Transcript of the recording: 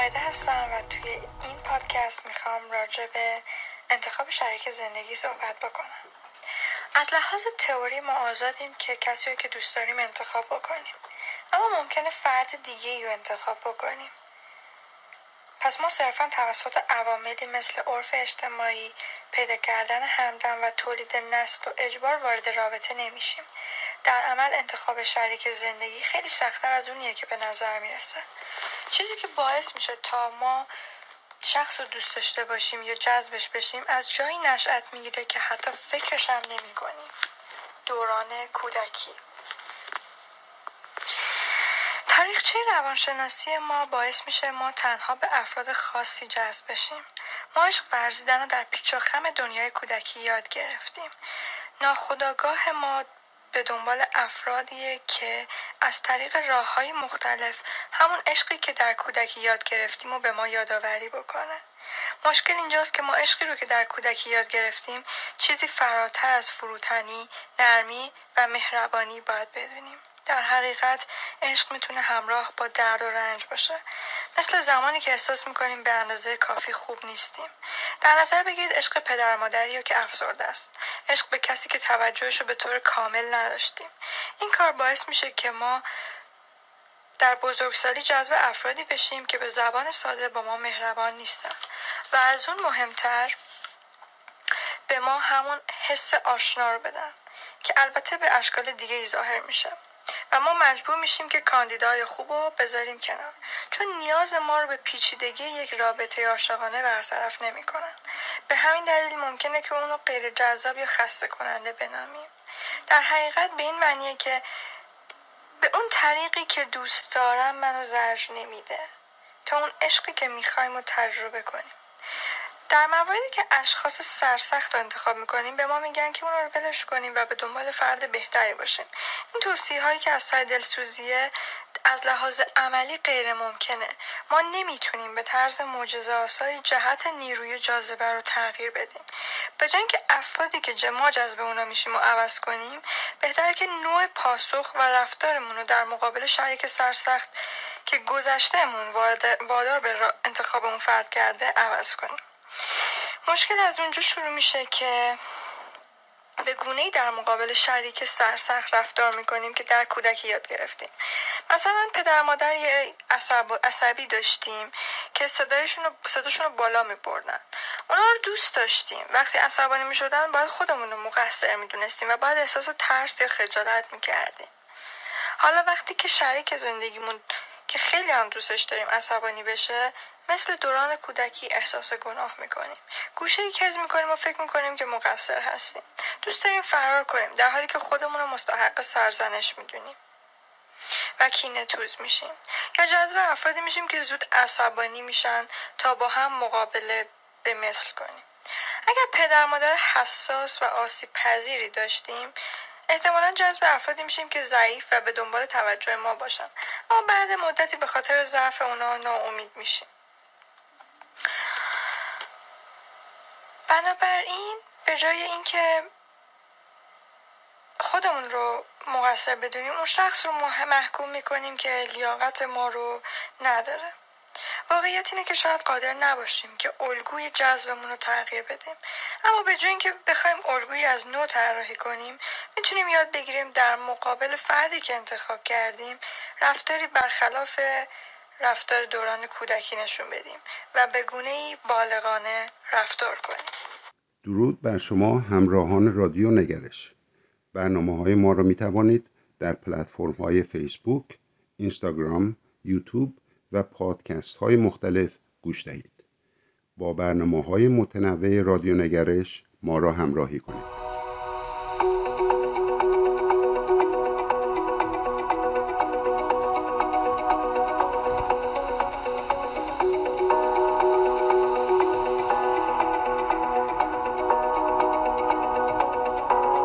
مایده هستم و توی این پادکست می‌خوام راجع به انتخاب شریک زندگی صحبت بکنم. از لحاظ تئوری ما آزادیم که کسی رو که دوست داریم انتخاب بکنیم. اما ممکنه فرد دیگه رو انتخاب بکنیم. پس ما صرفا توسط عواملی مثل عرف اجتماعی پیدا کردن همدم و تولید نسل و اجبار وارد رابطه نمیشیم. در عمل انتخاب شریک زندگی خیلی سختتر از اونیه که به نظر می‌رسه. چیزی که باعث میشه تا ما شخص رو دوست داشته باشیم یا جذبش بشیم از جایی نشأت می‌گیره که حتی فکرش هم نمی کنیم. دوران کودکی. تاریخچه روانشناسی ما باعث میشه ما تنها به افراد خاصی جذب بشیم؟ ما عشق ورزیدن رو در پیچ و خم دنیای کودکی یاد گرفتیم. ناخداگاه ما به دنبال افرادیه که از طریق راه های مختلف. همون عشقی که در کودکی یاد گرفتیم و به ما یادآوری بکنه. مشکل اینجاست که ما عشقی رو که در کودکی یاد گرفتیم چیزی فراتر از فروتنی، نرمی و مهربانی باید بدونیم. در حقیقت عشق می‌تونه همراه با درد و رنج باشه. مثل زمانی که احساس می‌کنیم به اندازه کافی خوب نیستیم. در نظر بگیرید عشق پدر مادری یا که افسرده است. عشق به کسی که توجهش رو به طور کامل نداشتیم. این کار باعث میشه که ما در بزرگسالی جذب افرادی بشیم که به زبان ساده با ما مهربان نیستن. و از اون مهمتر به ما همون حس آشنا رو بدن که البته به اشکال دیگه ای ظاهر میشه. و ما مجبور میشیم که کاندیدای خوب رو بذاریم کنار. چون نیاز ما رو به پیچیدگی یک رابطه عاشقانه برطرف نمی‌کنن. به همین دلیل ممکنه که اونو غیر جذاب یا خسته کننده بنامیم. در حقیقت به این معنیه که به اون طریقی که دوست دارم منو زرج نمیده. تا اون عشقی که می‌خوایم رو تجربه کنیم. در مواردی که اشخاص سرسخت رو انتخاب می‌کنیم به ما میگن که اون رو ولش کنیم و به دنبال فرد بهتری باشیم. این توصیه هایی که از سر دلسوزیه از لحاظ عملی غیر ممکنه ما نمی‌تونیم به طرز معجزه آسایی جهت نیروی جاذبه رو تغییر بدیم. به جای اینکه افرادی که ما جذب اونا میشیم و عوض کنیم بهتره که نوع پاسخ و رفتارمون رو در مقابل شریک سرسخت که گذشتهمون وادار به انتخاب اون فرد کرده عوض کنیم. مشکل از اونجا شروع میشه که به گونه ای در مقابل شریک سرسخت رفتار می‌کنیم که در کودکی یاد گرفتیم. مثلا پدر مادر یه عصب عصبی داشتیم که صدایشون رو صداشون رو بالا میبردن. اونا رو دوست داشتیم. وقتی عصبانی می‌شدن باید خودمون رو مقصر می‌دونستیم و باید احساس ترس یا خجالت می‌کردیم. حالا وقتی که شریک زندگیمون که خیلی هم دوستش داریم عصبانی بشه مثل دوران کودکی احساس گناه می‌کنیم. گوشه ای کز می‌کنیم و فکر می‌کنیم که مقصر هستیم. دوست داریم فرار کنیم در حالی که خودمون رو مستحق سرزنش می‌دونیم. و کینه توز میشیم. یا جذب افرادی میشیم که زود عصبانی میشن تا با هم مقابله به مثل کنیم. اگر پدر مادر حساس و آسیب پذیری داشتیم احتمالا جذب افرادی میشیم که ضعیف و به دنبال توجه ما باشن. اما بعد مدتی به خاطر ضعف اونا ناامید میشیم. بنابراین به جای اینکه خودمون رو مقصر بدونیم اون شخص رو محکوم می‌کنیم که لیاقت ما رو نداره. واقعیت اینه که شاید قادر نباشیم که الگوی جذبمون رو تغییر بدیم. اما به جای اینکه بخوایم الگویی از نو طراحی کنیم می‌تونیم یاد بگیریم در مقابل فردی که انتخاب کردیم رفتاری برخلاف رفتار دوران کودکی نشون بدیم و به گونه بالغانه رفتار کنیم. درود بر شما همراهان رادیو نگرش. برنامه های ما را می توانید در پلتفرم های فیسبوک، اینستاگرام، یوتیوب و پادکست های مختلف گوش دهید. با برنامه های متنوع رادیو نگرش ما را همراهی کنید.